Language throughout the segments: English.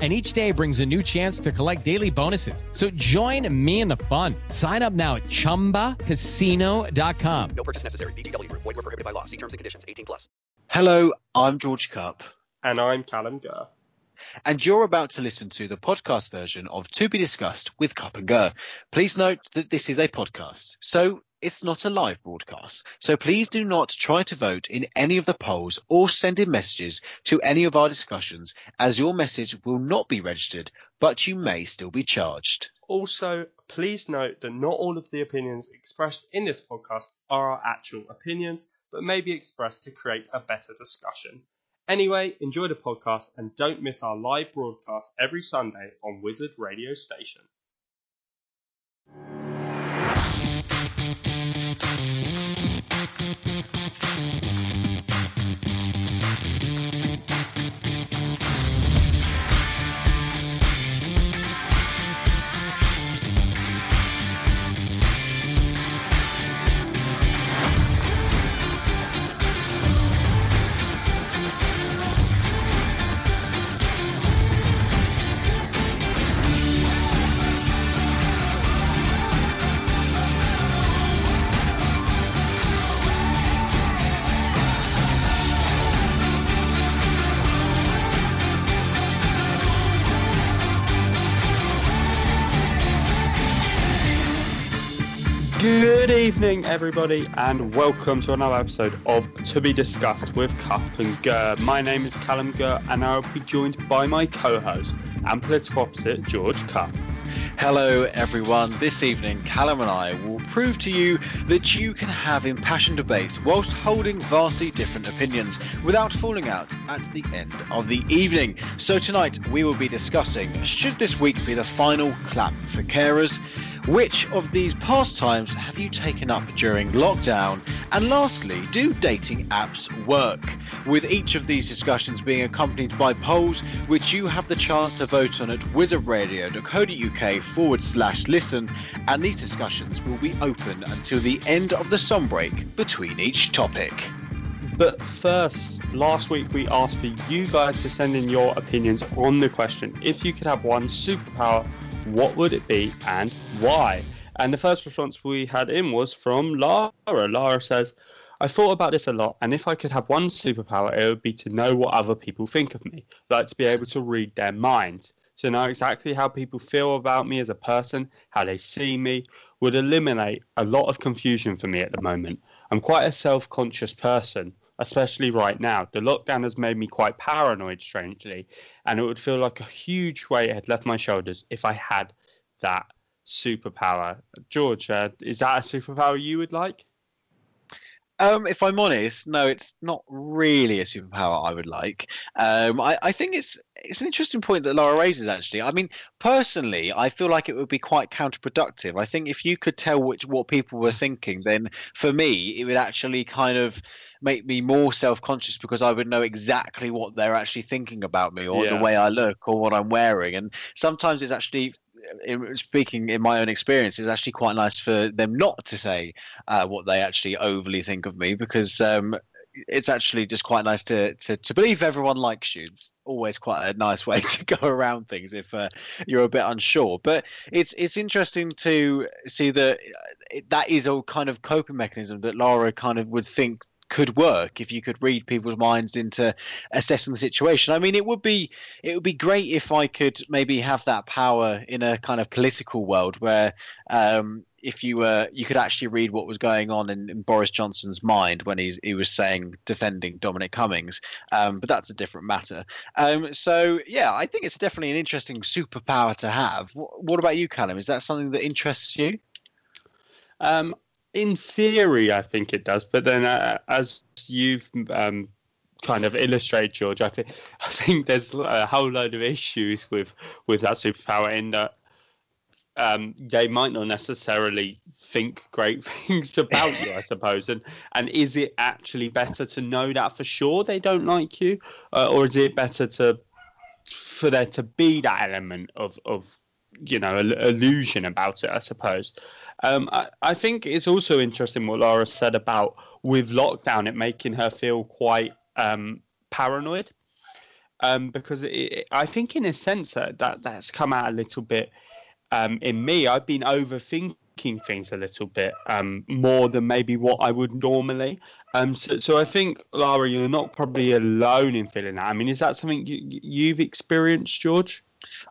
and each day brings a new chance to collect daily bonuses. So join me in the fun. Sign up now at ChumbaCasino.com. No purchase necessary. VGW. Void were prohibited by law. See terms and conditions. 18 plus. Hello, I'm George Cup. And I'm Callum Gurr. And you're about to listen to the podcast version of To Be Discussed with Cup and Gurr. Please note that this is a podcast, so it's not a live broadcast. So please do not try to vote in any of the polls or send in messages to any of our discussions as your message will not be registered, but you may still be charged. Also, please note that not all of the opinions expressed in this podcast are our actual opinions, but may be expressed to create a better discussion. Anyway, enjoy the podcast and don't miss our live broadcast every Sunday on Wizard Radio Station. Evening, everybody, and welcome to another episode of To Be Discussed with Cup and Gurr. My name is Callum Gurr, and I'll be joined by my co-host and political opposite, George Cup. Hello, everyone. This evening, Callum and I will prove to you that you can have impassioned debates whilst holding vastly different opinions without falling out at the end of the evening. So, tonight we will be discussing should this week be the final clap for carers? Which of these pastimes have you taken up during lockdown? And lastly, do dating apps work? With each of these discussions being accompanied by polls, which you have the chance to vote on at wizardradio.co.uk forward slash listen, and these discussions will be open until the end of the song break between each topic. But first, last week we asked for you guys to send in your opinions on the question if you could have one superpower what would it be and why? And the first response we had in was from Lara. Lara says, I thought about this a lot, and if I could have one superpower, it would be to know what other people think of me, like to be able to read their minds. To know exactly how people feel about me as a person, how they see me, would eliminate a lot of confusion for me at the moment. I'm quite a self conscious person, especially right now. The lockdown has made me quite paranoid, strangely, and it would feel like a huge weight had left my shoulders if I had that superpower. George, uh, is that a superpower you would like? Um, if I'm honest, no, it's not really a superpower I would like. Um, I, I, think it's it's an interesting point that Laura raises. Actually, I mean, personally, I feel like it would be quite counterproductive. I think if you could tell which what people were thinking, then for me, it would actually kind of make me more self-conscious because I would know exactly what they're actually thinking about me or yeah. the way I look or what I'm wearing. And sometimes it's actually speaking in my own experience, it's actually quite nice for them not to say uh, what they actually overly think of me because um, it's actually just quite nice to, to, to believe everyone likes you. It's always quite a nice way to go around things if uh, you're a bit unsure. But it's it's interesting to see that uh, that is a kind of coping mechanism that Laura kind of would think could work if you could read people's minds into assessing the situation. I mean, it would be it would be great if I could maybe have that power in a kind of political world where um, if you were you could actually read what was going on in, in, Boris Johnson's mind when he's, he was saying defending Dominic Cummings, um, but that's a different matter. Um, so yeah, I think it's definitely an interesting superpower to have. What, what about you, Callum? Is that something that interests you? Um, in theory, I think it does. But then, uh, as you've um, kind of illustrated, George, I think I think there's a whole load of issues with with that superpower in that um, they might not necessarily think great things about you, I suppose. And and is it actually better to know that for sure they don't like you, uh, or is it better to for there to be that element of of you know illusion about it? I suppose. Um, I, I think it's also interesting what Laura said about with lockdown, it making her feel quite um, paranoid. Um, because it, it, I think, in a sense, that, that that's come out a little bit um, in me. I've been overthinking things a little bit um, more than maybe what I would normally. Um, so, so I think, Lara, you're not probably alone in feeling that. I mean, is that something you, you've experienced, George?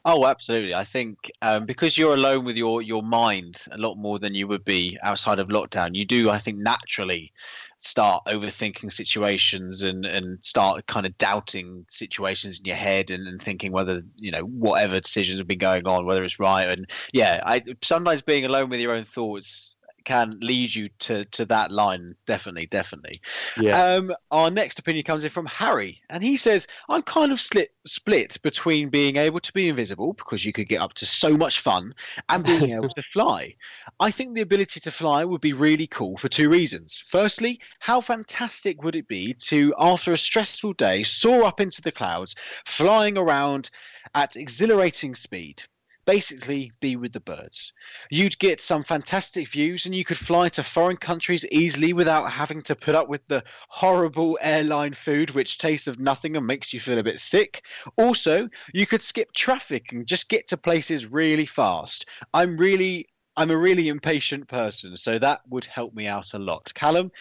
Oh, absolutely. I think um, because you're alone with your your mind a lot more than you would be outside of lockdown, you do, I think, naturally start overthinking situations and and start kind of doubting situations in your head and, and thinking whether you know whatever decisions have been going on, whether it's right. And yeah, I sometimes being alone with your own thoughts can lead you to to that line. Definitely, definitely. Yeah. Um, our next opinion comes in from Harry, and he says, "I'm kind of split split between being able to be invisible because you could get up to so much fun, and being able to fly. I think the ability to fly would be really cool for two reasons. Firstly, how fantastic would it be to, after a stressful day, soar up into the clouds, flying around at exhilarating speed?" Basically be with the birds. You'd get some fantastic views and you could fly to foreign countries easily without having to put up with the horrible airline food which tastes of nothing and makes you feel a bit sick. Also, you could skip traffic and just get to places really fast. I'm really I'm a really impatient person, so that would help me out a lot. Callum,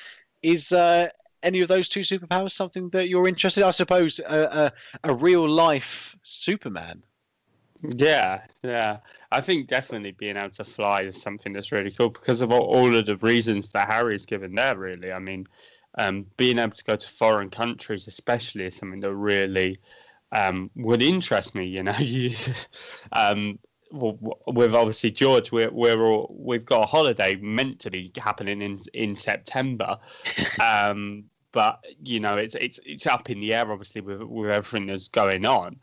is uh, any of those two superpowers something that you're interested? In? I suppose a, real life Superman. Yeah, yeah. I think definitely being able to fly is something that's really cool because of all, all of the reasons that Harry's given there, really. I mean, um, being able to go to foreign countries, especially, is something that really um, would interest me. You know, you, um, with obviously George, we're we're all, we've got a holiday meant to be happening in in September, um, but you know it's it's it's up in the air obviously with with everything that's going on.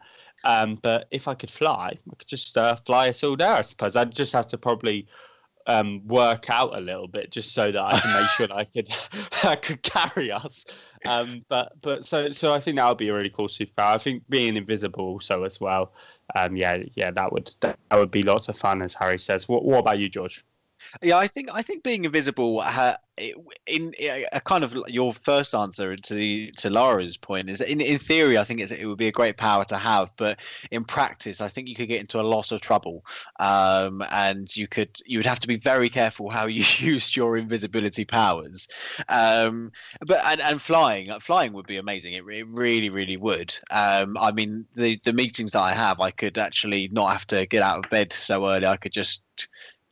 Um, but if I could fly, I could just uh, fly us all there. I suppose I'd just have to probably um, work out a little bit just so that I can make sure that I could I could carry us. Um, but but so so I think that would be a really cool superpower. I think being invisible also as well. Um, yeah yeah that would that would be lots of fun as Harry says. What what about you, George? Yeah, I think I think being invisible uh, in, a kind of your first answer to the, to Laura's point is in in theory I think it would be a great power to have, but in practice I think you could get into a lot of trouble, um, and you could you would have to be very careful how you used your invisibility powers. Um, but and, and flying flying would be amazing. It, it really really would. Um, I mean the the meetings that I have I could actually not have to get out of bed so early. I could just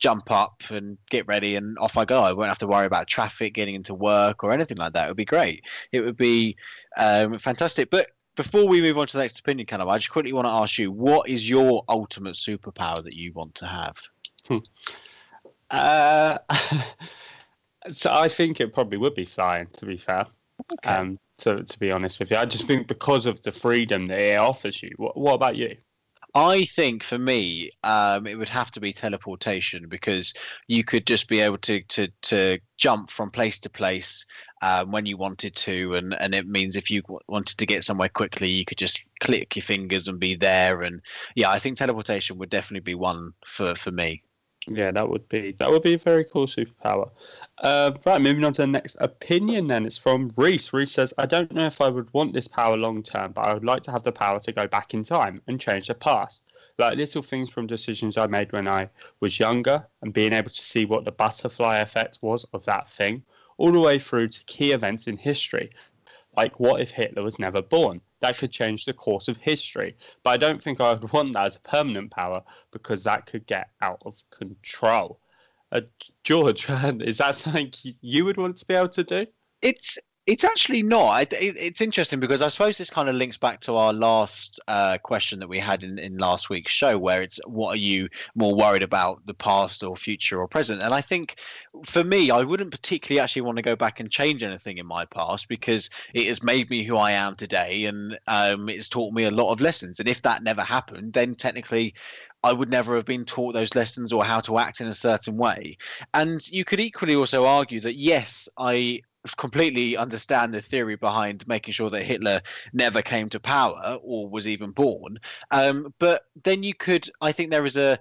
jump up and get ready and off I go. I won't have to worry about traffic getting into work or anything like that. It would be great. It would be um, fantastic. But before we move on to the next opinion, kind of, I just quickly want to ask you, what is your ultimate superpower that you want to have? Hmm. Uh, so I think it probably would be flying. To be fair, okay. um, to to be honest with you, I just think because of the freedom that it offers you. What, what about you? I think for me, um, it would have to be teleportation because you could just be able to to to jump from place to place um, when you wanted to, and and it means if you wanted to get somewhere quickly, you could just click your fingers and be there. And yeah, I think teleportation would definitely be one for for me. Yeah, that would be that would be a very cool superpower. Uh, right, moving on to the next opinion. Then it's from Reese. Reese says, "I don't know if I would want this power long term, but I would like to have the power to go back in time and change the past, like little things from decisions I made when I was younger, and being able to see what the butterfly effect was of that thing, all the way through to key events in history, like what if Hitler was never born? That could change the course of history. But I don't think I would want that as a permanent power because that could get out of control. Uh, George, is that something you would want to be able to do? It's It's actually not. It, it, it's interesting because I suppose this kind of links back to our last uh, question that we had in, in last week's show, where it's what are you more worried about, the past or future or present? And I think for me, I wouldn't particularly actually want to go back and change anything in my past because it has made me who I am today and um, it's taught me a lot of lessons. And if that never happened, then technically I would never have been taught those lessons or how to act in a certain way. And you could equally also argue that, yes, I completely understand the theory behind making sure that Hitler never came to power or was even born. Um, but then you could, I think there is a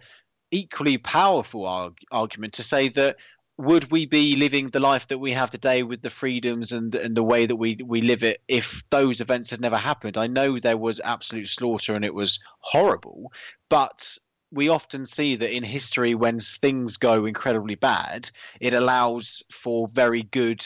equally powerful arg- argument to say that would we be living the life that we have today with the freedoms and and the way that we we live it if those events had never happened? I know there was absolute slaughter and it was horrible, but we often see that in history when things go incredibly bad, it allows for very good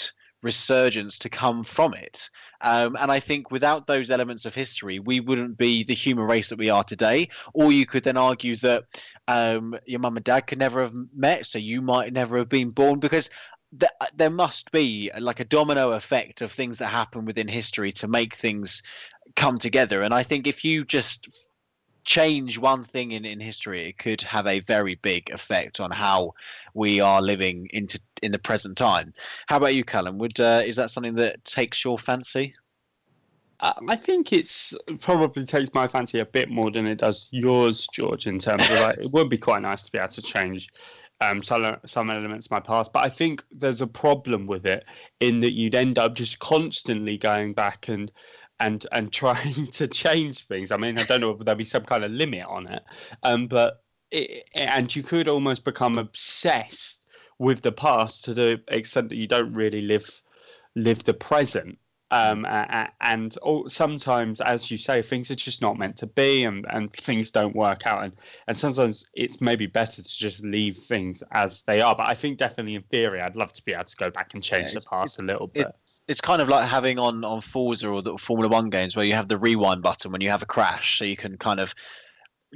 resurgence to come from it. Um, and I think without those elements of history, we wouldn't be the human race that we are today. Or you could then argue that um, your mum and dad could never have met, so you might never have been born because. Th- there must be like a domino effect of things that happen within history to make things come together. And I think if you just change one thing in, in history, it could have a very big effect on how we are living into in the present time. How about you, Callum? Would uh, is that something that takes your fancy? I think it's probably takes my fancy a bit more than it does yours, George. In terms of like, it would be quite nice to be able to change um, some some elements of my past, but I think there's a problem with it in that you'd end up just constantly going back and and and trying to change things. I mean, I don't know if there'll be some kind of limit on it, um, but it, and you could almost become obsessed with the past to the extent that you don't really live live the present um, and sometimes, as you say, things are just not meant to be, and, and things don't work out, and, and sometimes it's maybe better to just leave things as they are. But I think definitely in theory, I'd love to be able to go back and change yeah, the past a little bit. It's, it's kind of like having on on Forza or the Formula One games where you have the rewind button when you have a crash, so you can kind of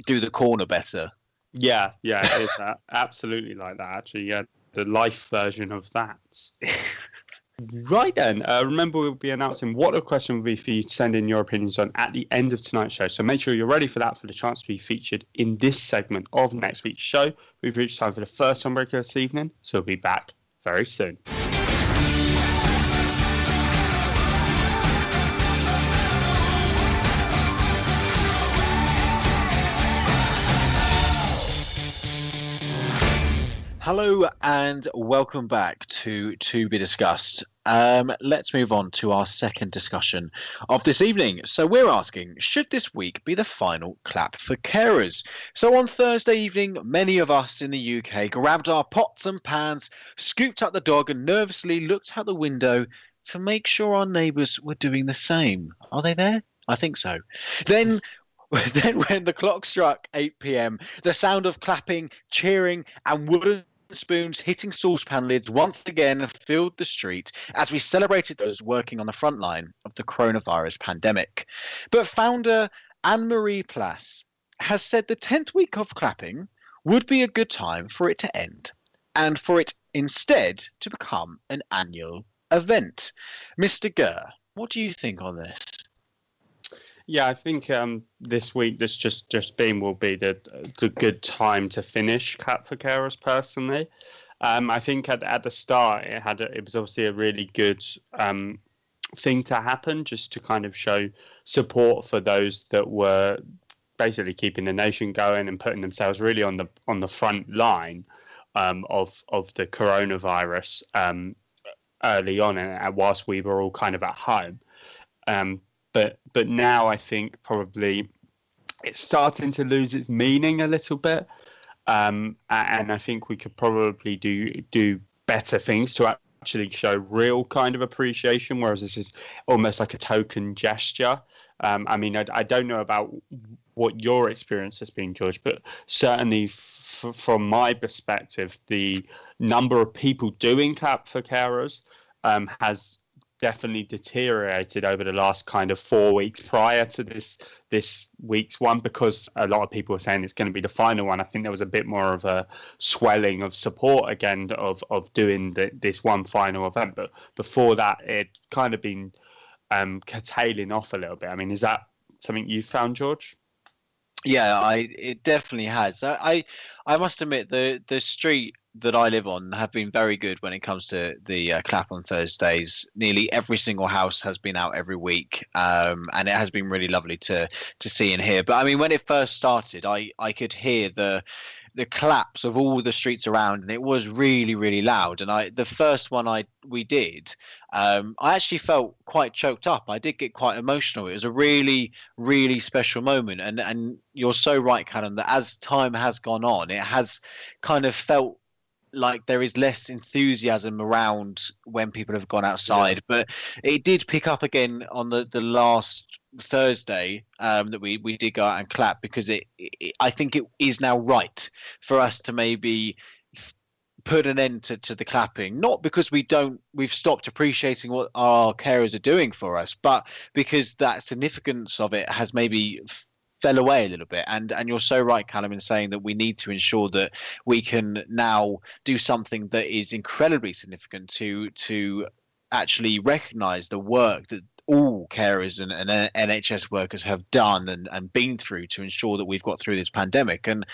do the corner better. Yeah, yeah, it is that. absolutely like that. Actually, yeah, the life version of that. Right then, uh, remember we'll be announcing what the question will be for you to send in your opinions on at the end of tonight's show. So make sure you're ready for that for the chance to be featured in this segment of next week's show. We've reached time for the first Sunbreaker this evening, so we'll be back very soon. Hello and welcome back to To Be Discussed. Um, let's move on to our second discussion of this evening. So, we're asking should this week be the final clap for carers? So, on Thursday evening, many of us in the UK grabbed our pots and pans, scooped up the dog, and nervously looked out the window to make sure our neighbours were doing the same. Are they there? I think so. Then then when the clock struck 8 p.m., the sound of clapping, cheering, and wooden spoons hitting saucepan lids once again filled the street as we celebrated those working on the front line of the coronavirus pandemic. But founder Annemarie Plas has said the 10th week of clapping would be a good time for it to end and for it instead to become an annual event. Mr. Gurr, what do you think on this? Yeah, I think um, this week, this just just been will be the the good time to finish Clap for Carers. Personally, um, I think at at the start it had a, it was obviously a really good um, thing to happen, just to kind of show support for those that were basically keeping the nation going and putting themselves really on the on the front line um, of of the coronavirus um, early on, and whilst we were all kind of at home. But but now I think probably it's starting to lose its meaning a little bit, um, and I think we could probably do do better things to actually show real kind of appreciation, whereas this is almost like a token gesture. Um, I mean, I, I, don't know about what your experience has been, George, but certainly f- from my perspective, the number of people doing clap for carers um, has definitely deteriorated over the last kind of four weeks prior to this this week's one because a lot of people were saying it's going to be the final one. I think there was a bit more of a swelling of support again of of doing the, this one final event, but before that, it kind of been um, curtailing off a little bit. I mean, is that something you found, George? Yeah, I it definitely has. I I must admit the the street that I live on have been very good when it comes to the uh, clap on Thursdays. Nearly every single house has been out every week, um, and it has been really lovely to to see and hear. But I mean, when it first started, I I could hear the the claps of all the streets around, and it was really, really loud. And I, the first one I we did, um, I actually felt quite choked up. I did get quite emotional. It was a really, really special moment. And and you're so right, Callum, that as time has gone on, it has kind of felt like there is less enthusiasm around when people have gone outside. Yeah. But it did pick up again on the the last Thursday um, that we we did go out and clap because it, it, I think it is now right for us to maybe put an end to, to the clapping. Not because we don't we've stopped appreciating what our carers are doing for us but because that significance of it has maybe fell away a little bit. And and you're so right Callum in saying that we need to ensure that we can now do something that is incredibly significant to to actually recognize the work that all carers and, and NHS workers have done and, and been through to ensure that we've got through this pandemic. And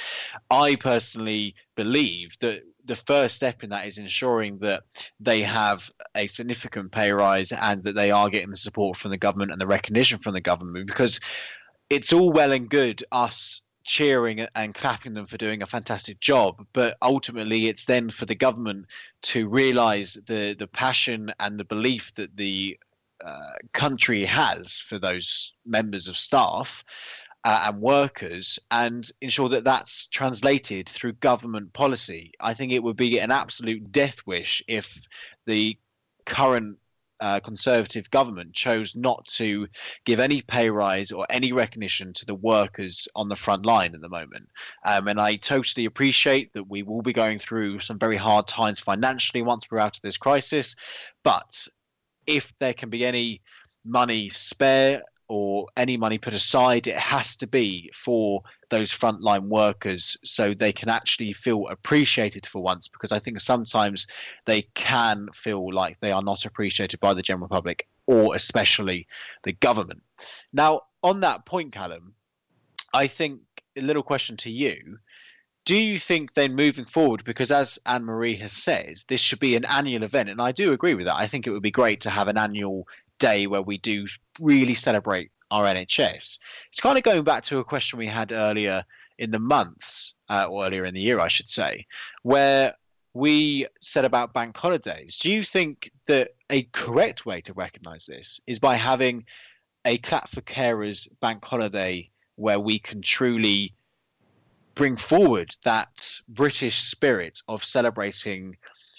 I personally believe that the first step in that is ensuring that they have a significant pay rise and that they are getting the support from the government and the recognition from the government because it's all well and good us cheering and clapping them for doing a fantastic job. But ultimately, it's then for the government to realise the the passion and the belief that the uh, country has for those members of staff uh, and workers and ensure that that's translated through government policy. I think it would be an absolute death wish if the current uh, conservative government chose not to give any pay rise or any recognition to the workers on the front line at the moment. Um, and I totally appreciate that we will be going through some very hard times financially once we're out of this crisis. But if there can be any money spare or any money put aside, it has to be for those frontline workers so they can actually feel appreciated for once. Because I think sometimes they can feel like they are not appreciated by the general public or especially the government. Now, on that point, Callum, I think a little question to you do you think then moving forward, because as Annemarie has said, this should be an annual event, and I do agree with that. I think it would be great to have an annual day where we do really celebrate our NHS. It's kind of going back to a question we had earlier in the months, uh, or earlier in the year, I should say, where we said about bank holidays. Do you think that a correct way to recognise this is by having a clap for carers bank holiday where we can truly bring forward that British spirit of celebrating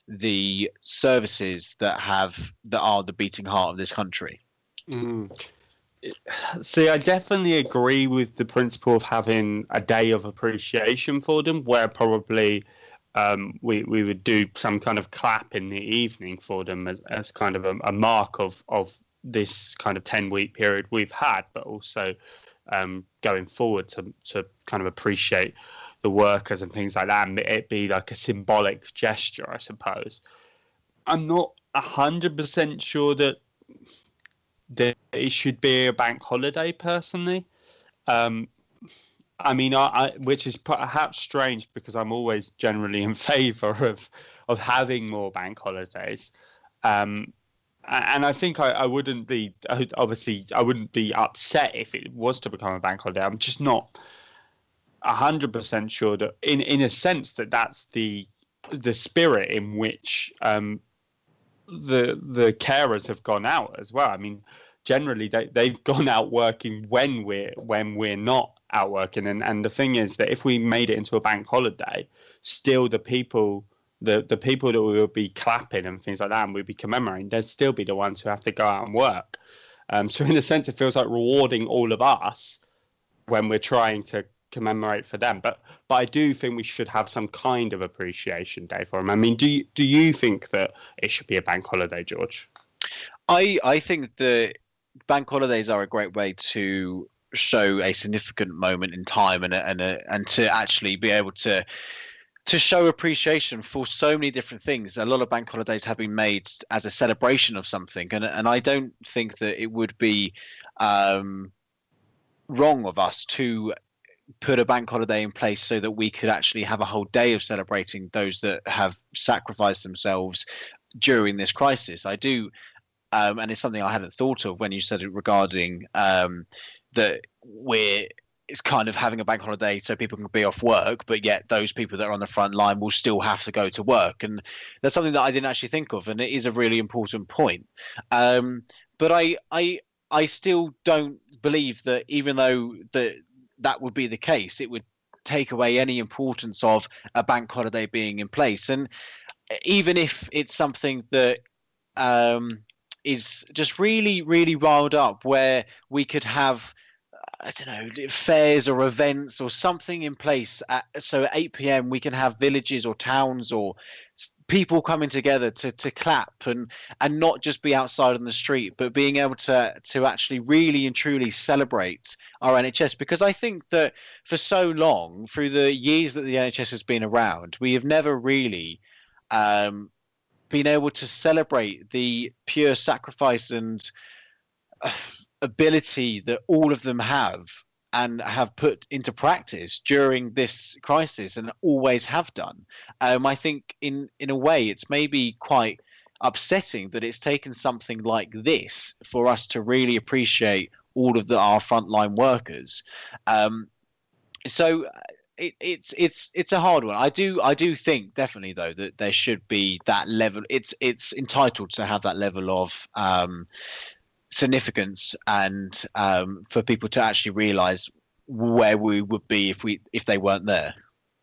the services that have that are the beating heart of this country. Mm. See, I definitely agree with the principle of having a day of appreciation for them, where probably um, we we would do some kind of clap in the evening for them as, as kind of a, a mark of of this kind of ten week period we've had, but also um, going forward to to kind of appreciate the workers and things like that, and it be like a symbolic gesture, I suppose. I'm not hundred percent sure that that it should be a bank holiday. Personally, um, I mean, I, I, which is perhaps strange because I'm always generally in favour of of having more bank holidays. Um, and I think I, I, wouldn't be obviously I wouldn't be upset if it was to become a bank holiday. I'm just not hundred percent sure that in in a sense that that's the the spirit in which um, the the carers have gone out as well. I mean, generally they they've gone out working when we're when we're not out working, and and the thing is that if we made it into a bank holiday, still the people the the people that we would be clapping and things like that, and we'd be commemorating, they'd still be the ones who have to go out and work. Um, so in a sense, it feels like rewarding all of us when we're trying to commemorate for them. But but I do think we should have some kind of appreciation day for them. I mean, do you, do you think that it should be a bank holiday, George? I I think that bank holidays are a great way to show a significant moment in time and and and to actually be able to to show appreciation for so many different things. A lot of bank holidays have been made as a celebration of something, and and I don't think that it would be um, wrong of us to put a bank holiday in place so that we could actually have a whole day of celebrating those that have sacrificed themselves during this crisis. I do, um, and it's something I hadn't thought of when you said it regarding um, that we're it's kind of having a bank holiday so people can be off work, but yet those people that are on the front line will still have to go to work, and that's something that I didn't actually think of, and it is a really important point. Um, but I, I, I still don't believe that even though that that would be the case, it would take away any importance of a bank holiday being in place, and even if it's something that um, is just really, really riled up, where we could have I don't know, fairs or events or something in place. At, so at 8 p.m. we can have villages or towns or people coming together to, to clap and and not just be outside on the street, but being able to to actually really and truly celebrate our NHS. Because I think that for so long, through the years that the NHS has been around, we have never really um, been able to celebrate the pure sacrifice and. Uh, ability that all of them have and have put into practice during this crisis and always have done. Um, I think in in a way it's maybe quite upsetting that it's taken something like this for us to really appreciate all of the, our frontline workers. Um, so uh, it, it's it's it's a hard one. I do I do think definitely though that there should be that level. It's it's entitled to have that level of um, significance and um, for people to actually realize where we would be if we if they weren't there.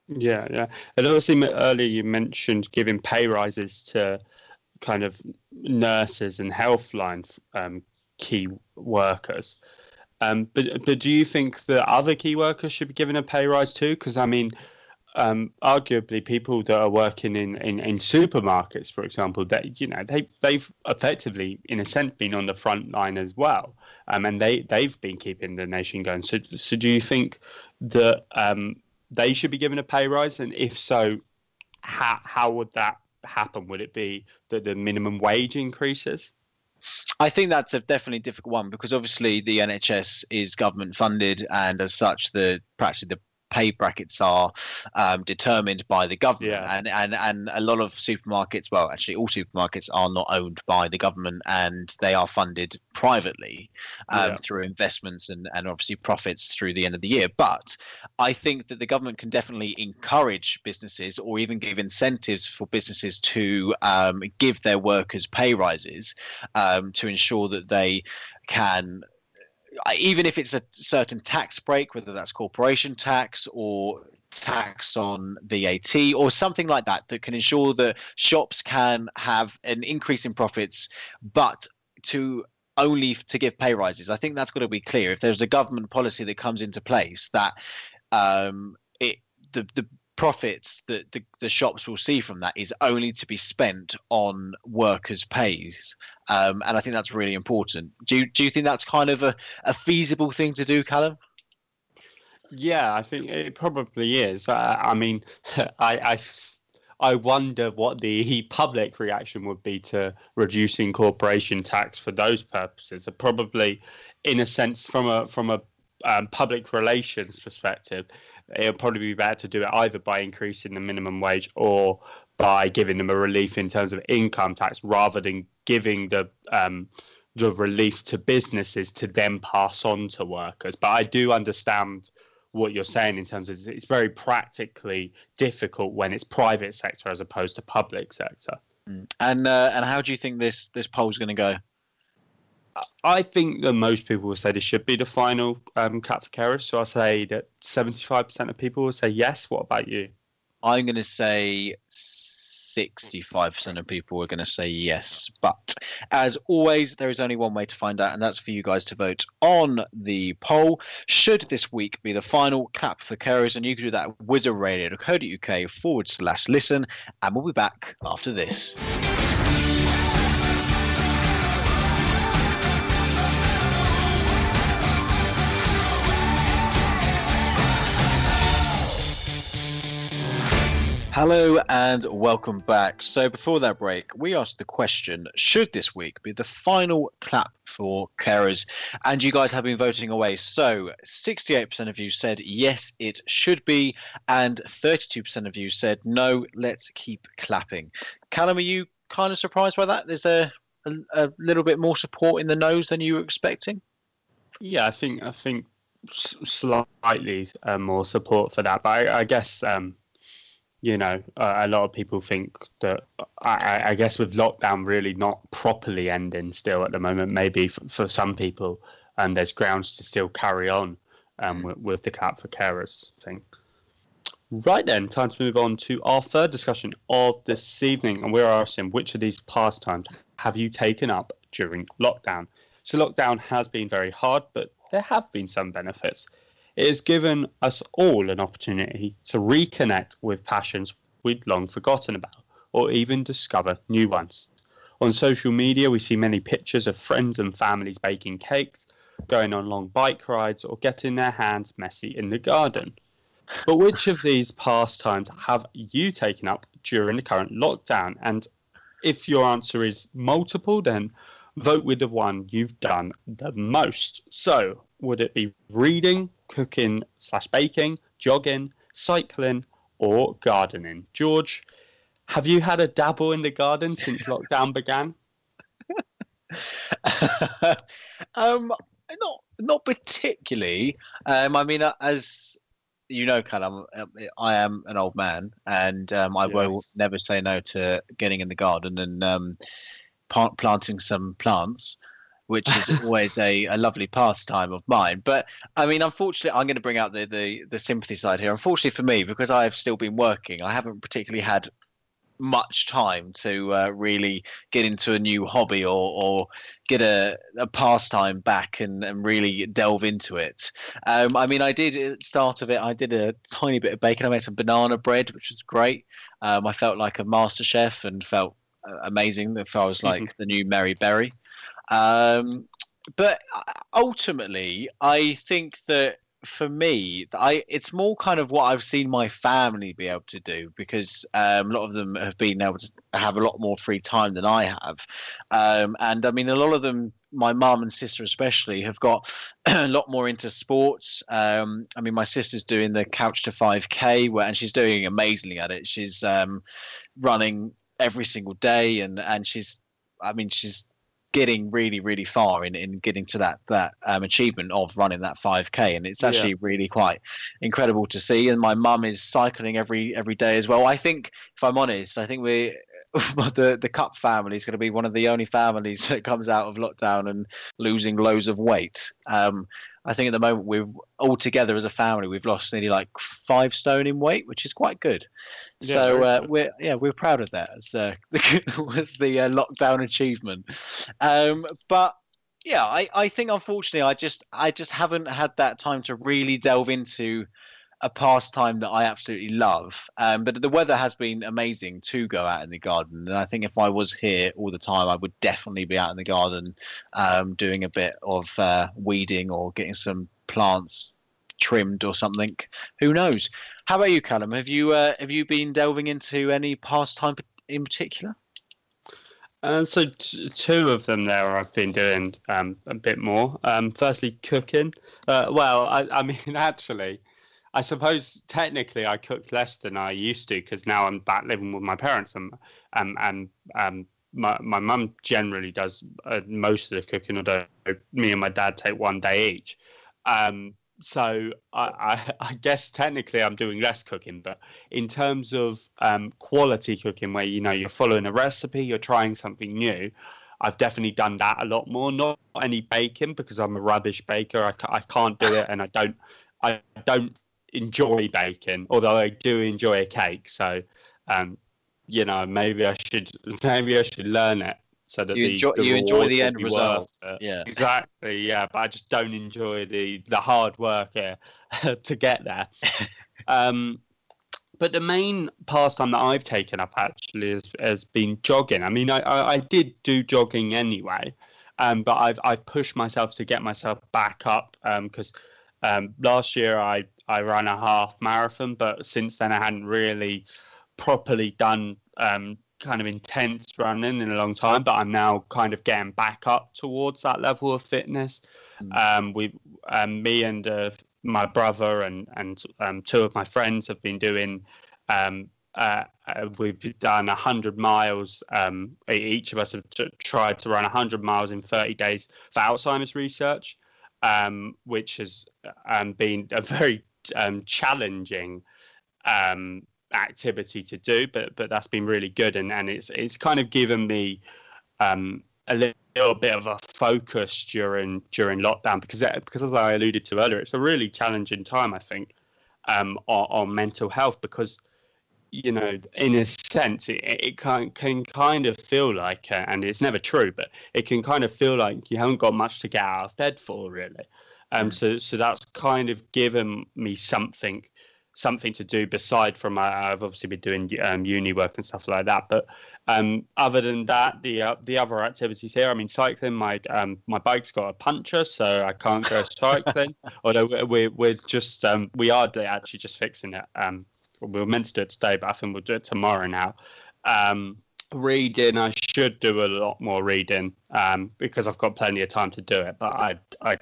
Yeah, yeah. And obviously earlier you mentioned giving pay rises to kind of nurses and healthline um, key workers. Um, but but do you think that other key workers should be given a pay rise too? Because I mean, um, arguably people that are working in, in, in supermarkets, for example, that you know they they've effectively, in a sense, been on the front line as well, um, and they they've been keeping the nation going. So so do you think that um, they should be given a pay rise, and if so, how how would that happen? Would it be that the minimum wage increases? I think that's a definitely difficult one because obviously the NHS is government funded, and as such, the practically the pay brackets are um, determined by the government, yeah. and and and a lot of supermarkets, well, actually all supermarkets are not owned by the government, and they are funded privately um, yeah. through investments and and obviously profits through the end of the year. But I think that the government can definitely encourage businesses or even give incentives for businesses to um, give their workers pay rises um, to ensure that they can even if it's a certain tax break, whether that's corporation tax or tax on VAT or something like that, that can ensure that shops can have an increase in profits, but to only to give pay rises. I think that's got to be clear. If there's a government policy that comes into place that um, it the the profits that the, the shops will see from that is only to be spent on workers' pays. Um, and I think that's really important. Do you, do you think that's kind of a, a feasible thing to do, Callum? Yeah, I think it probably is. I, I mean, I, I I wonder what the public reaction would be to reducing corporation tax for those purposes. Probably, in a sense, from a from a um, public relations perspective, it'll probably be better to do it either by increasing the minimum wage or by giving them a relief in terms of income tax rather than giving the um, the relief to businesses to then pass on to workers. But I do understand what you're saying in terms of it's very practically difficult when it's private sector as opposed to public sector. Mm. And uh, and how do you think this this poll is going to go? I think that most people will say this should be the final um, for carers. So I'll say that 75% of people will say yes. What about you? I'm going to say 65% of people are going to say yes. But as always, there is only one way to find out, and that's for you guys to vote on the poll. Should this week be the final clap for carers? And you can do that at wizardradio.co.uk forward slash listen. And we'll be back after this. Hello and welcome back. So, before that break, we asked the question Should this week be the final clap for carers? And you guys have been voting away. So, 68% of you said yes, it should be, and 32% of you said no, let's keep clapping. Callum, are you kind of surprised by that? Is there a, a little bit more support in the noes than you were expecting? Yeah, I think I think slightly uh, more support for that, but I, I guess um, you know uh, a lot of people think that I, I guess with lockdown really not properly ending still at the moment, maybe for, for some people, um, there's grounds to still carry on um, with, with the clap for carers thing. Right then, time to move on to our third discussion of this evening, and we're asking which of these pastimes have you taken up during lockdown? So, lockdown has been very hard, but there have been some benefits. It has given us all an opportunity to reconnect with passions we'd long forgotten about, or even discover new ones. On social media, we see many pictures of friends and families baking cakes, going on long bike rides, or getting their hands messy in the garden. But which of these pastimes have you taken up during the current lockdown? And if your answer is multiple, then vote with the one you've done the most. So, would it be reading, cooking slash baking, jogging, cycling, or gardening? George, have you had a dabble in the garden since lockdown began? um, not not particularly. Um, I mean, uh, as you know, Callum, uh, I am an old man, and um, I will never say no to getting in the garden and um, planting some plants, which is always a, a lovely pastime of mine. But I mean, unfortunately, I'm going to bring out the, the the sympathy side here. Unfortunately for me, because I have still been working, I haven't particularly had much time to uh, really get into a new hobby or, or get a, a pastime back and, and really delve into it. Um, I mean, I did at the start of it, I did a tiny bit of baking. I made some banana bread, which was great. Um, I felt like a master chef and felt uh, amazing. If I was like the new Mary Berry. Um, but ultimately, I think that for me, I it's more kind of what I've seen my family be able to do because um, a lot of them have been able to have a lot more free time than I have, um, and I mean a lot of them, my mum and sister especially, have got a lot more into sports. Um, I mean, my sister's doing the Couch to Five K, where and she's doing amazingly at it. She's um, running every single day, and and she's, I mean, she's getting really really far in, in getting to that that um, achievement of running that 5k and it's Yeah. actually really quite incredible to see and my mum is cycling every every day as well i think if i'm honest i think we the the cup family is going to be one of the only families that comes out of lockdown and losing loads of weight um i think at the moment we're all together as a family we've lost nearly like five stone in weight which is quite good Yeah, so uh, good. we're yeah we're proud of that. So was the uh, lockdown achievement. Um, but yeah, I, I think unfortunately I just I just haven't had that time to really delve into a pastime that I absolutely love. Um, but the weather has been amazing to go out in the garden, and I think if I was here all the time, I would definitely be out in the garden, um, doing a bit of uh, weeding or getting some plants trimmed or something. Who knows? How about you, Callum? Have you uh, have you been delving into any pastime in particular? Uh, so t- two of them there I've been doing um, a bit more. Um, firstly, cooking. Uh, well, I, I mean, actually, I suppose technically I cook less than I used to because now I'm back living with my parents and um, and um, my my mum generally does uh, most of the cooking, although me and my dad take one day each. Um, so I, I, I guess technically I'm doing less cooking, but in terms of um, quality cooking, where you know you're following a recipe, you're trying something new, I've definitely done that a lot more. Not any baking because I'm a rubbish baker. I, I can't do it, and I don't I don't enjoy baking, although I do enjoy a cake. So, um, you know, maybe I should maybe I should learn it so that You the, enjoy- the you enjoy the end result. Yeah. Exactly, yeah, but I just don't enjoy the the hard work here to get there. um, but the main pastime that I've taken up actually has, has been jogging. I mean, I, I, I did do jogging anyway, um, but I've I've pushed myself to get myself back up because um, last year I I ran a half marathon, but since then I hadn't really properly done um, kind of intense running in a long time, but I'm now kind of getting back up towards that level of fitness. Mm. Um, we, um, me and uh, my brother and and um, two of my friends have been doing. Um, uh, uh, we've done 100 miles. Um, each of us have t- tried to run 100 miles in 30 days for Alzheimer's research, um, which has um, been a very um, challenging um, activity to do, but but that's been really good, and, and it's it's kind of given me um, a little, bit of a focus during during lockdown because because as I alluded to earlier, it's a really challenging time I think um, on, on mental health because you know in a sense it, it can can kind of feel like uh, and it's never true but it can kind of feel like you haven't got much to get out of bed for really um so so that's kind of given me something something to do beside from uh, I've obviously been doing um, uni work and stuff like that. But um, other than that, the uh, the other activities here, I mean, cycling. My um, my bike's got a puncture, so I can't go cycling. Although we're we're, we're just um, we are actually just fixing it. Um, we were meant to do it today, but I think we'll do it tomorrow now. Um, reading, I should do a lot more reading um, because I've got plenty of time to do it. But I I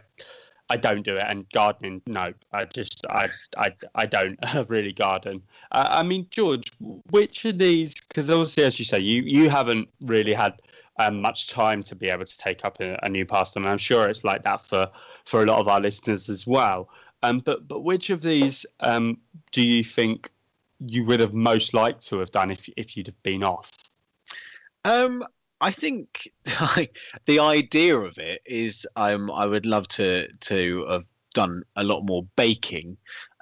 I don't do it. And gardening, no, I just I I I don't really garden. Uh, I mean, George, which of these? Because obviously, as you say, you you haven't really had um, much time to be able to take up a, a new pastime. I'm sure it's like that for for a lot of our listeners as well. Um, but but which of these um, do you think you would have most liked to have done if if you'd have been off? Um, I think the idea of it is um, I would love to to have done a lot more baking,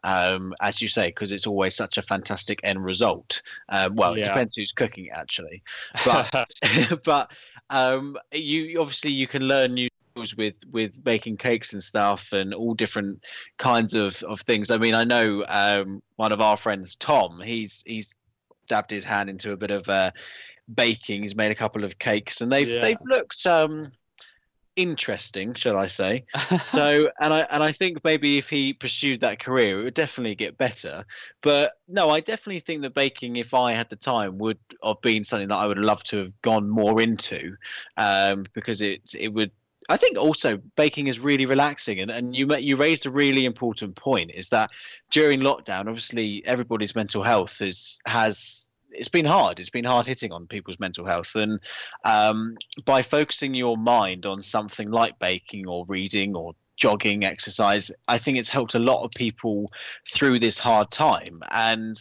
um, as you say, because it's always such a fantastic end result. Um, well, Yeah. it depends who's cooking actually, but but um, you obviously you can learn new with with baking cakes and stuff and all different kinds of of things. I mean, I know um, one of our friends, Tom. He's he's dabbed his hand into a bit of uh, baking. He's made a couple of cakes, and they've Yeah. they've looked um, interesting, shall I say? So, and I and I think maybe if he pursued that career, it would definitely get better. But no, I definitely think that baking, if I had the time, would have been something that I would love to have gone more into, um, because it it would. I think also baking is really relaxing, and, and you you raised a really important point. Is that during lockdown, obviously everybody's mental health is has it's been hard. It's been hard hitting on people's mental health, and um, by focusing your mind on something like baking or reading or jogging, exercise, I think it's helped a lot of people through this hard time, and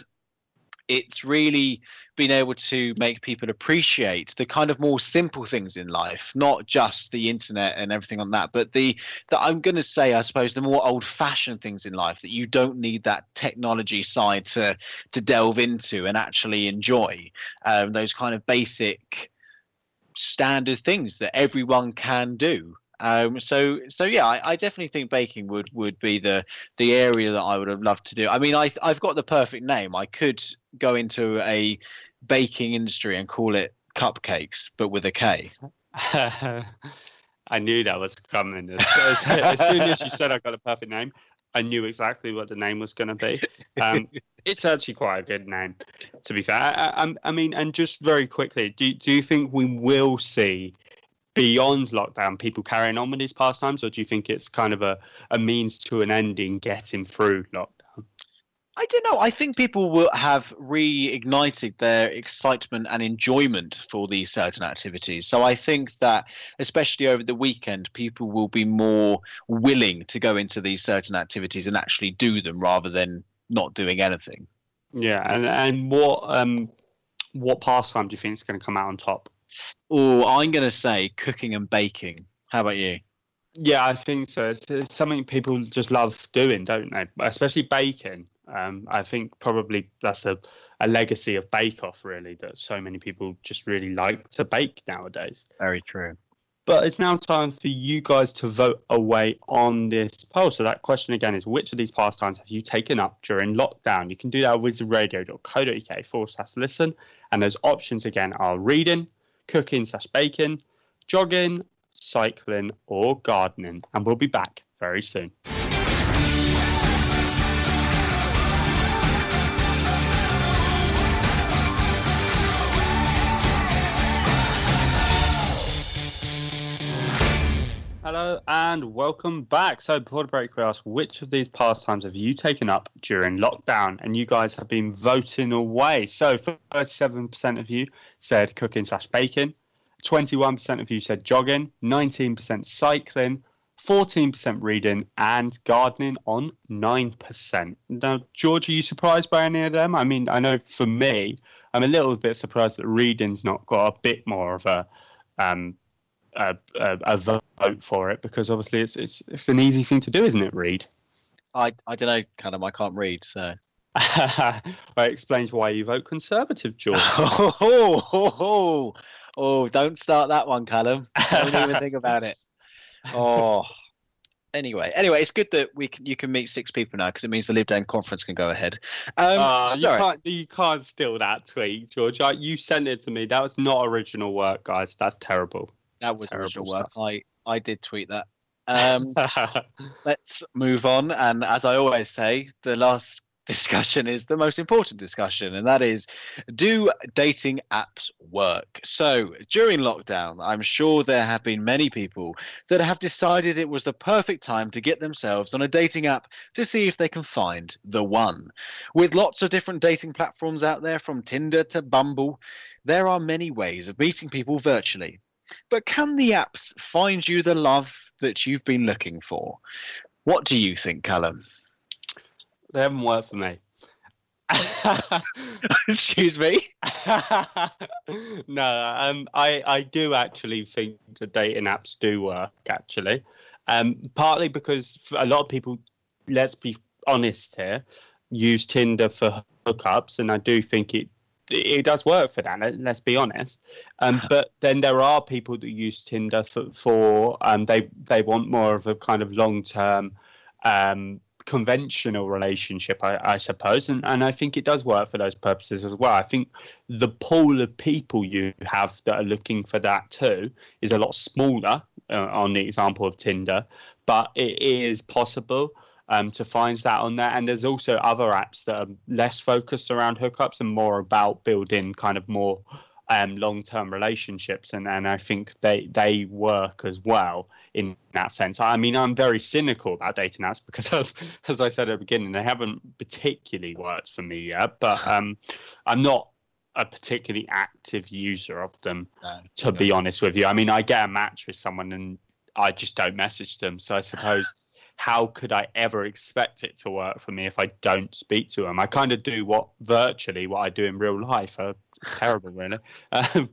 it's really been able to make people appreciate the kind of more simple things in life, not just the internet and everything on that, but the that I'm going to say, I suppose, the more old-fashioned things in life that you don't need that technology side to to delve into and actually enjoy. Um, those kind of basic standard things that everyone can do. Um, so so yeah, I, I definitely think baking would would be the the area that I would have loved to do. I mean, I I've got the perfect name. I could go into a baking industry and call it cupcakes, but with a K. I knew that was coming. As, as- as soon as you said I got a perfect name, I knew exactly what the name was going to be. Um, it's actually quite a good name, to be fair. I, I, I mean, and just very quickly, do do you think we will see beyond lockdown people carrying on with these pastimes, or do you think it's kind of a, a means to an end in getting through lockdown? I don't know. I think people will have reignited their excitement and enjoyment for these certain activities. So I think that, especially over the weekend, people will be more willing to go into these certain activities and actually do them rather than not doing anything. Yeah, and and what um what pastime do you think is going to come out on top? Oh, I'm going to say cooking and baking. How about you? Yeah, I think so. It's, it's something people just love doing, don't they? Especially baking. Um, I think probably that's a, a legacy of Bake Off, really, that so many people just really like to bake nowadays. Very true. But it's now time for you guys to vote away on this poll. So that question again is which of these pastimes have you taken up during lockdown? You can do that at wizardradio.co.uk forward slash listen. And those options again are reading, cooking slash baking, jogging, cycling, or gardening. And we'll be back very soon. And welcome back. So before the break, we asked which of these pastimes have you taken up during lockdown, and you guys have been voting away. So 37% of you said cooking slash baking, 21% of you said jogging, 19% cycling, 14% reading, and gardening on 9%. Now, George, are you surprised by any of them? I mean, I know for me, I'm a little bit surprised that reading's not got a bit more of a um, a, a, a vote for it because obviously it's it's it's an easy thing to do, isn't it? Read. I I don't know, Callum. I can't read, so. that explains why you vote Conservative, George. oh, oh, oh, oh, don't start that one, Callum. Don't even think about it. Oh. Anyway, anyway, it's good that we can you can meet six people now because it means the Lib Dem conference can go ahead. Um, Ah, you can't you can't steal that tweet, George. You sent it to me. That was not original work, guys. That's terrible. That was terrible work. stuff. I I did tweet that. Um, let's move on. And as I always say, the last discussion is the most important discussion, and that is do dating apps work? So during lockdown, I'm sure there have been many people that have decided it was the perfect time to get themselves on a dating app to see if they can find the one. With lots of different dating platforms out there, from Tinder to Bumble, there are many ways of meeting people virtually. But can the apps find you the love that you've been looking for? What do you think, Callum? they haven't worked for me. Excuse me. no, um, I I do actually think the dating apps do work. Actually, um, partly because a lot of people, let's be honest here, use Tinder for hookups, and I do think it it does work for that. let- Let's be honest. Um, but then there are people that use Tinder for for um, they they want more of a kind of long term. Um, conventional relationship I, I suppose and, and I think it does work for those purposes as well I think the pool of people you have that are looking for that too is a lot smaller uh, on the example of Tinder but it is possible um, to find that on there and there's also other apps that are less focused around hookups and more about building kind of more um, long-term relationships and, and I think they they work as well in that sense. I mean, I'm very cynical about dating apps because, as, as I said at the beginning, they haven't particularly worked for me yet. But um, I'm not a particularly active user of them, to be honest with you. I mean, I get a match with someone and I just don't message them. So I suppose. How could I ever expect it to work for me if I don't speak to them? I kind of do what virtually what I do in real life. Uh, it's terrible, really. Um,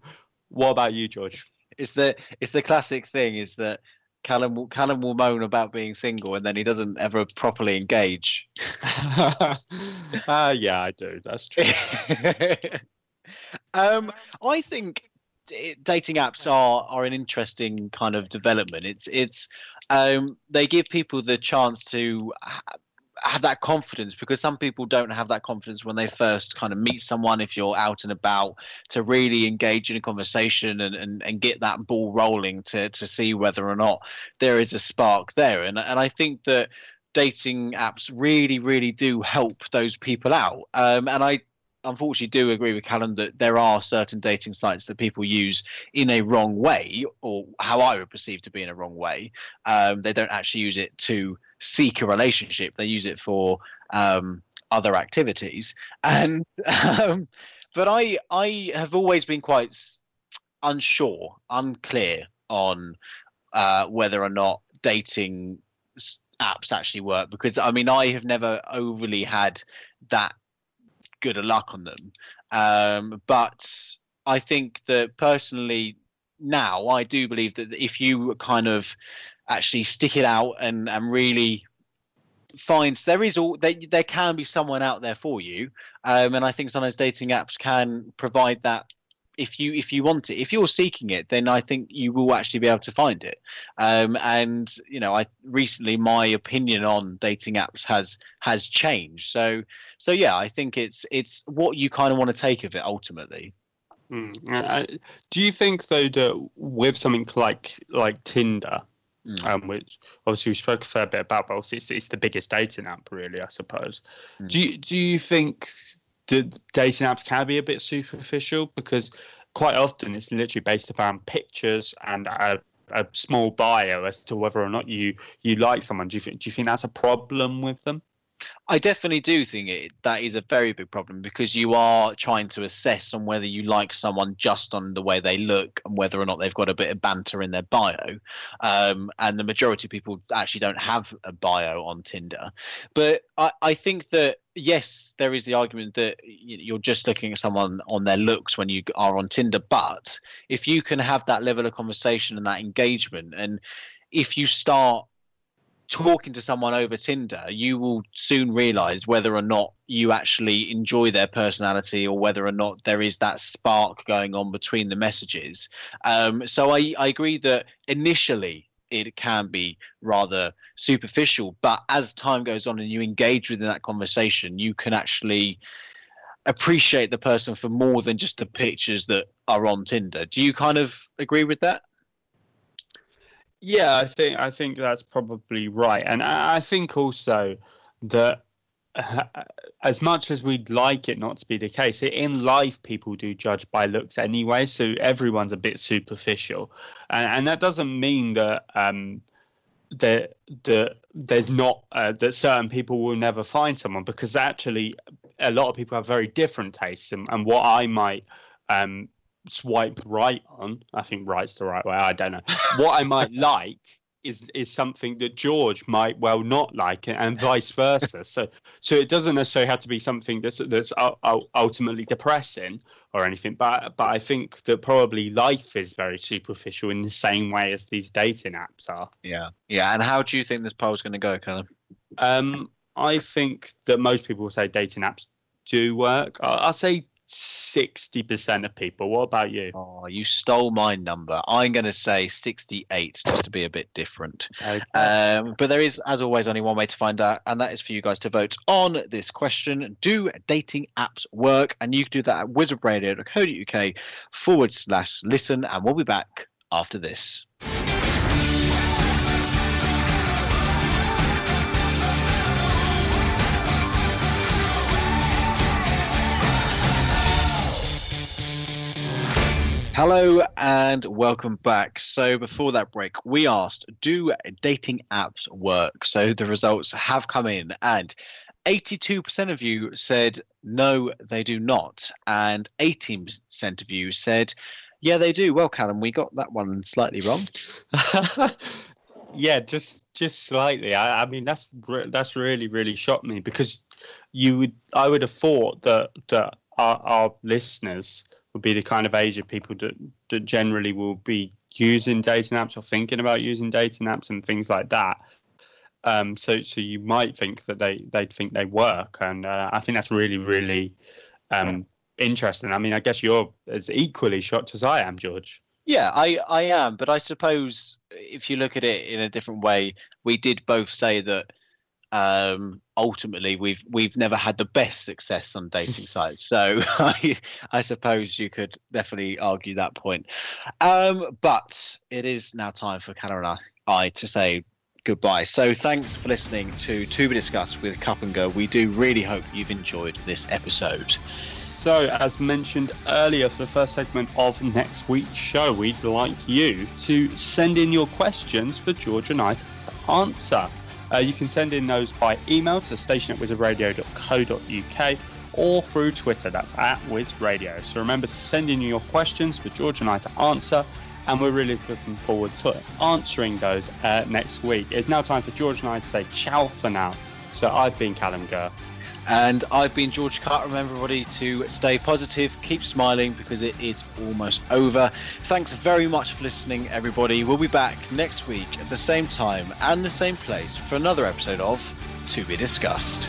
what about you, George? It's the it's the classic thing is that Callum will, Callum will moan about being single and then he doesn't ever properly engage. uh, yeah, I do. That's true. um, I think dating apps are are an interesting kind of development. It's it's um, they give people the chance to ha- have that confidence because some people don't have that confidence when they first kind of meet someone if you're out and about to really engage in a conversation and, and, and get that ball rolling to, to see whether or not there is a spark there. And, and I think that dating apps really really do help those people out. Um, and I unfortunately do agree with Callum that there are certain dating sites that people use in a wrong way, or how I would perceive to be in a wrong way. Um, they don't actually use it to seek a relationship; they use it for um, other activities. And um, but I I have always been quite unsure, unclear on uh, whether or not dating apps actually work because I mean I have never overly had that good of luck on them. Um, but I think that personally, now I do believe that if you kind of actually stick it out and and really finds there is all there, there can be someone out there for you um, and i think sometimes dating apps can provide that if you if you want it if you're seeking it then i think you will actually be able to find it um, and you know i recently my opinion on dating apps has has changed so so yeah i think it's it's what you kind of want to take of it ultimately Hmm. Uh, do you think though that with something like like Tinder, Mm. um, which obviously we spoke a fair bit about, but obviously it's, it's the biggest dating app, really, I suppose. Mm. Do you do you think that dating apps can be a bit superficial because quite often it's literally based upon pictures and a a small bio as to whether or not you you like someone. Do you think do you think that's a problem with them? I definitely do think it that is a very big problem because you are trying to assess on whether you like someone just on the way they look and whether or not they've got a bit of banter in their bio. Um, and the majority of people actually don't have a bio on Tinder. But I, I think that yes, there is the argument that you're just looking at someone on their looks when you are on Tinder. But if you can have that level of conversation and that engagement, and if you start talking to someone over Tinder, you will soon realize whether or not you actually enjoy their personality or whether or not there is that spark going on between the messages. Um, so I, I agree that initially it can be rather superficial, but as time goes on and you engage within that conversation, you can actually appreciate the person for more than just the pictures that are on Tinder. Do you kind of agree with that? Yeah, I think I think that's probably right, and I, I think also that as much as we'd like it not to be the case, in life people do judge by looks anyway, so everyone's a bit superficial, and, and that doesn't mean that um, that that there's not uh, that certain people will never find someone because actually a lot of people have very different tastes, and, and what I might um, swipe right on. I think right's the right way. I don't know. What I might like is is something that George might well not like, and vice versa. So so it doesn't necessarily have to be something that's that's ultimately depressing or anything. But but I think that probably life is very superficial in the same way as these dating apps are. Yeah, yeah. And how do you think this poll is going to go, Callum? Um, I think that most people will say dating apps do work. I'll say 60% of people. What about you? Oh, you stole my number. I'm going to say 68 just to be a bit different. Okay. Um, but there is, as always, only one way to find out, and that is for you guys to vote on this question Do dating apps work? And you can do that at wizardradio.co.uk forward slash listen, and we'll be back after this. Hello and welcome back. So, before that break, we asked, Do dating apps work? So, the results have come in, and 82% of you said no, they do not, and 18% of you said, Yeah, they do. Well, Callum, we got that one slightly wrong. yeah, just just slightly. I, I mean, that's that's really really shocked me because you would I would have thought that that our, our listeners would be the kind of age of people that, that generally will be using dating apps or thinking about using dating apps and things like that. Um, so, so you might think that they they think they work, and uh, I think that's really really um, interesting. I mean, I guess you're as equally shocked as I am, George. Yeah, I, I am, but I suppose if you look at it in a different way, we did both say that um, ultimately we've we've never had the best success on dating sites. So I, I suppose you could definitely argue that point. Um, but it is now time for Callum and I to say goodbye. So thanks for listening to To Be Discussed with Cup and Go. We do really hope you've enjoyed this episode. So, as mentioned earlier, for the first segment of next week's show, we'd like you to send in your questions for George and I to answer. Uh, you can send in those by email to station at wizardradio.co.uk or through Twitter, that's at wizradio. So remember to send in your questions for George and I to answer, and we're really looking forward to answering those uh, next week. It's now time for George and I to say ciao for now. So I've been Callum Gurr. And I've been George Cut. Remember, everybody, to stay positive, keep smiling because it is almost over. Thanks very much for listening, everybody. We'll be back next week at the same time and the same place for another episode of To Be Discussed.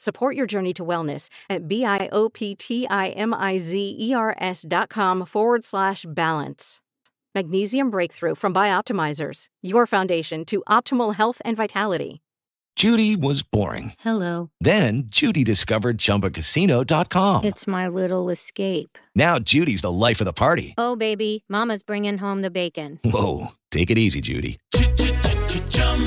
Support your journey to wellness at B-I-O-P-T-I-M-I-Z-E-R-S dot com forward slash balance. Magnesium Breakthrough from Bioptimizers, your foundation to optimal health and vitality. Judy was boring. Hello. Then Judy discovered ChumbaCasino.com. It's my little escape. Now Judy's the life of the party. Oh, baby, Mama's bringing home the bacon. Whoa, take it easy, Judy.